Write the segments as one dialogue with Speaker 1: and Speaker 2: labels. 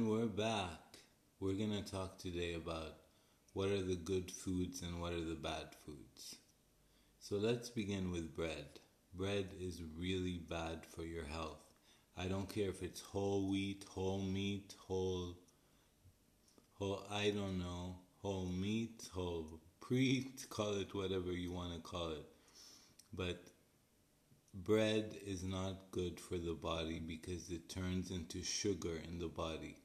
Speaker 1: And we're back. We're going to talk today about what are the good foods and what are the bad foods. So let's begin with bread. Bread is really bad for your health. I don't care if it's whole wheat, whole meat, whole, whole I don't know, whole meat, whole pre, call it whatever you want to call it. But bread is not good for the body because it turns into sugar in the body.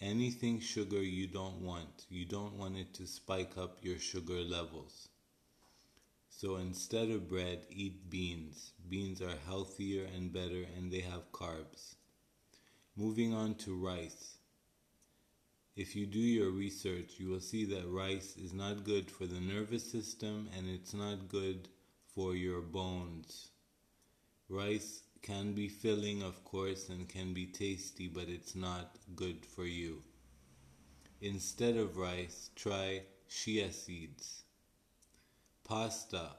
Speaker 1: Anything sugar you don't want, you don't want it to spike up your sugar levels. So instead of bread, eat beans. Beans are healthier and better and they have carbs. Moving on to rice. If you do your research, you will see that rice is not good for the nervous system and it's not good for your bones. Rice can be filling, of course, and can be tasty, but it's not good for you. Instead of rice, try chia seeds. Pasta,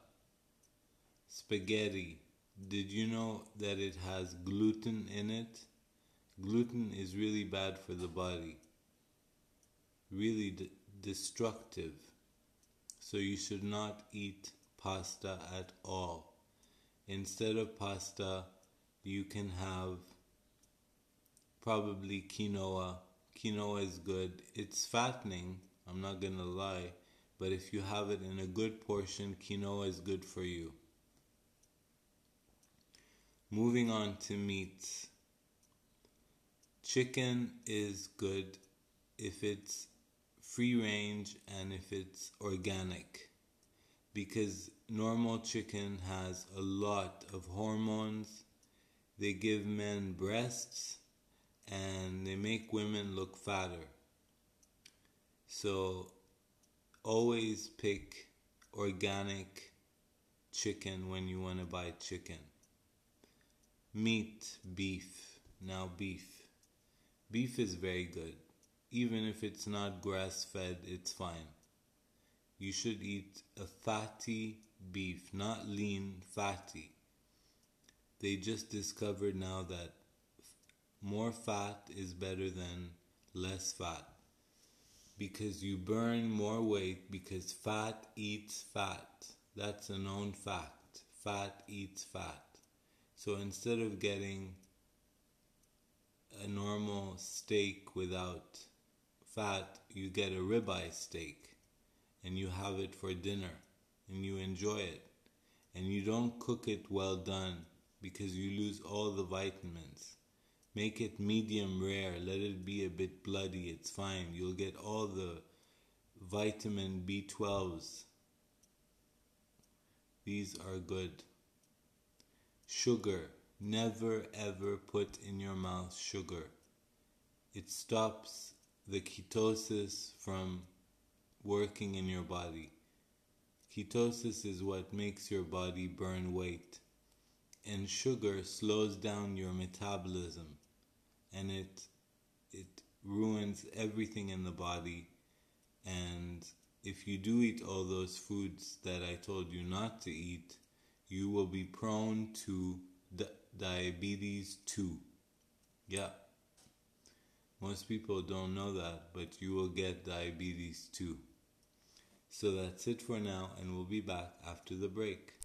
Speaker 1: spaghetti. Did you know that it has gluten in it? Gluten is really bad for the body, really d- destructive. So you should not eat pasta at all. Instead of pasta, you can have probably quinoa. Quinoa is good. It's fattening, I'm not gonna lie, but if you have it in a good portion, quinoa is good for you. Moving on to meats. Chicken is good if it's free range and if it's organic because normal chicken has a lot of hormones. They give men breasts and they make women look fatter. So always pick organic chicken when you want to buy chicken. Meat, beef. Now, beef. Beef is very good. Even if it's not grass fed, it's fine you should eat a fatty beef, not lean, fatty. They just discovered now that more fat is better than less fat because you burn more weight because fat eats fat. That's a known fact. Fat eats fat. So instead of getting a normal steak without fat, you get a ribeye steak and you have it for dinner and you enjoy it and you don't cook it well done because you lose all the vitamins. Make it medium rare, let it be a bit bloody, it's fine. You'll get all the vitamin B12s. These are good. Sugar. Never ever put in your mouth sugar. It stops the ketosis from working in your body. Ketosis is what makes your body burn weight, and sugar slows down your metabolism and it it ruins everything in the body and if you do eat all those foods that I told you not to eat, you will be prone to di- diabetes too. Yeah. Most people don't know that, but you will get diabetes too. So that's it for now, and we'll be back after the break.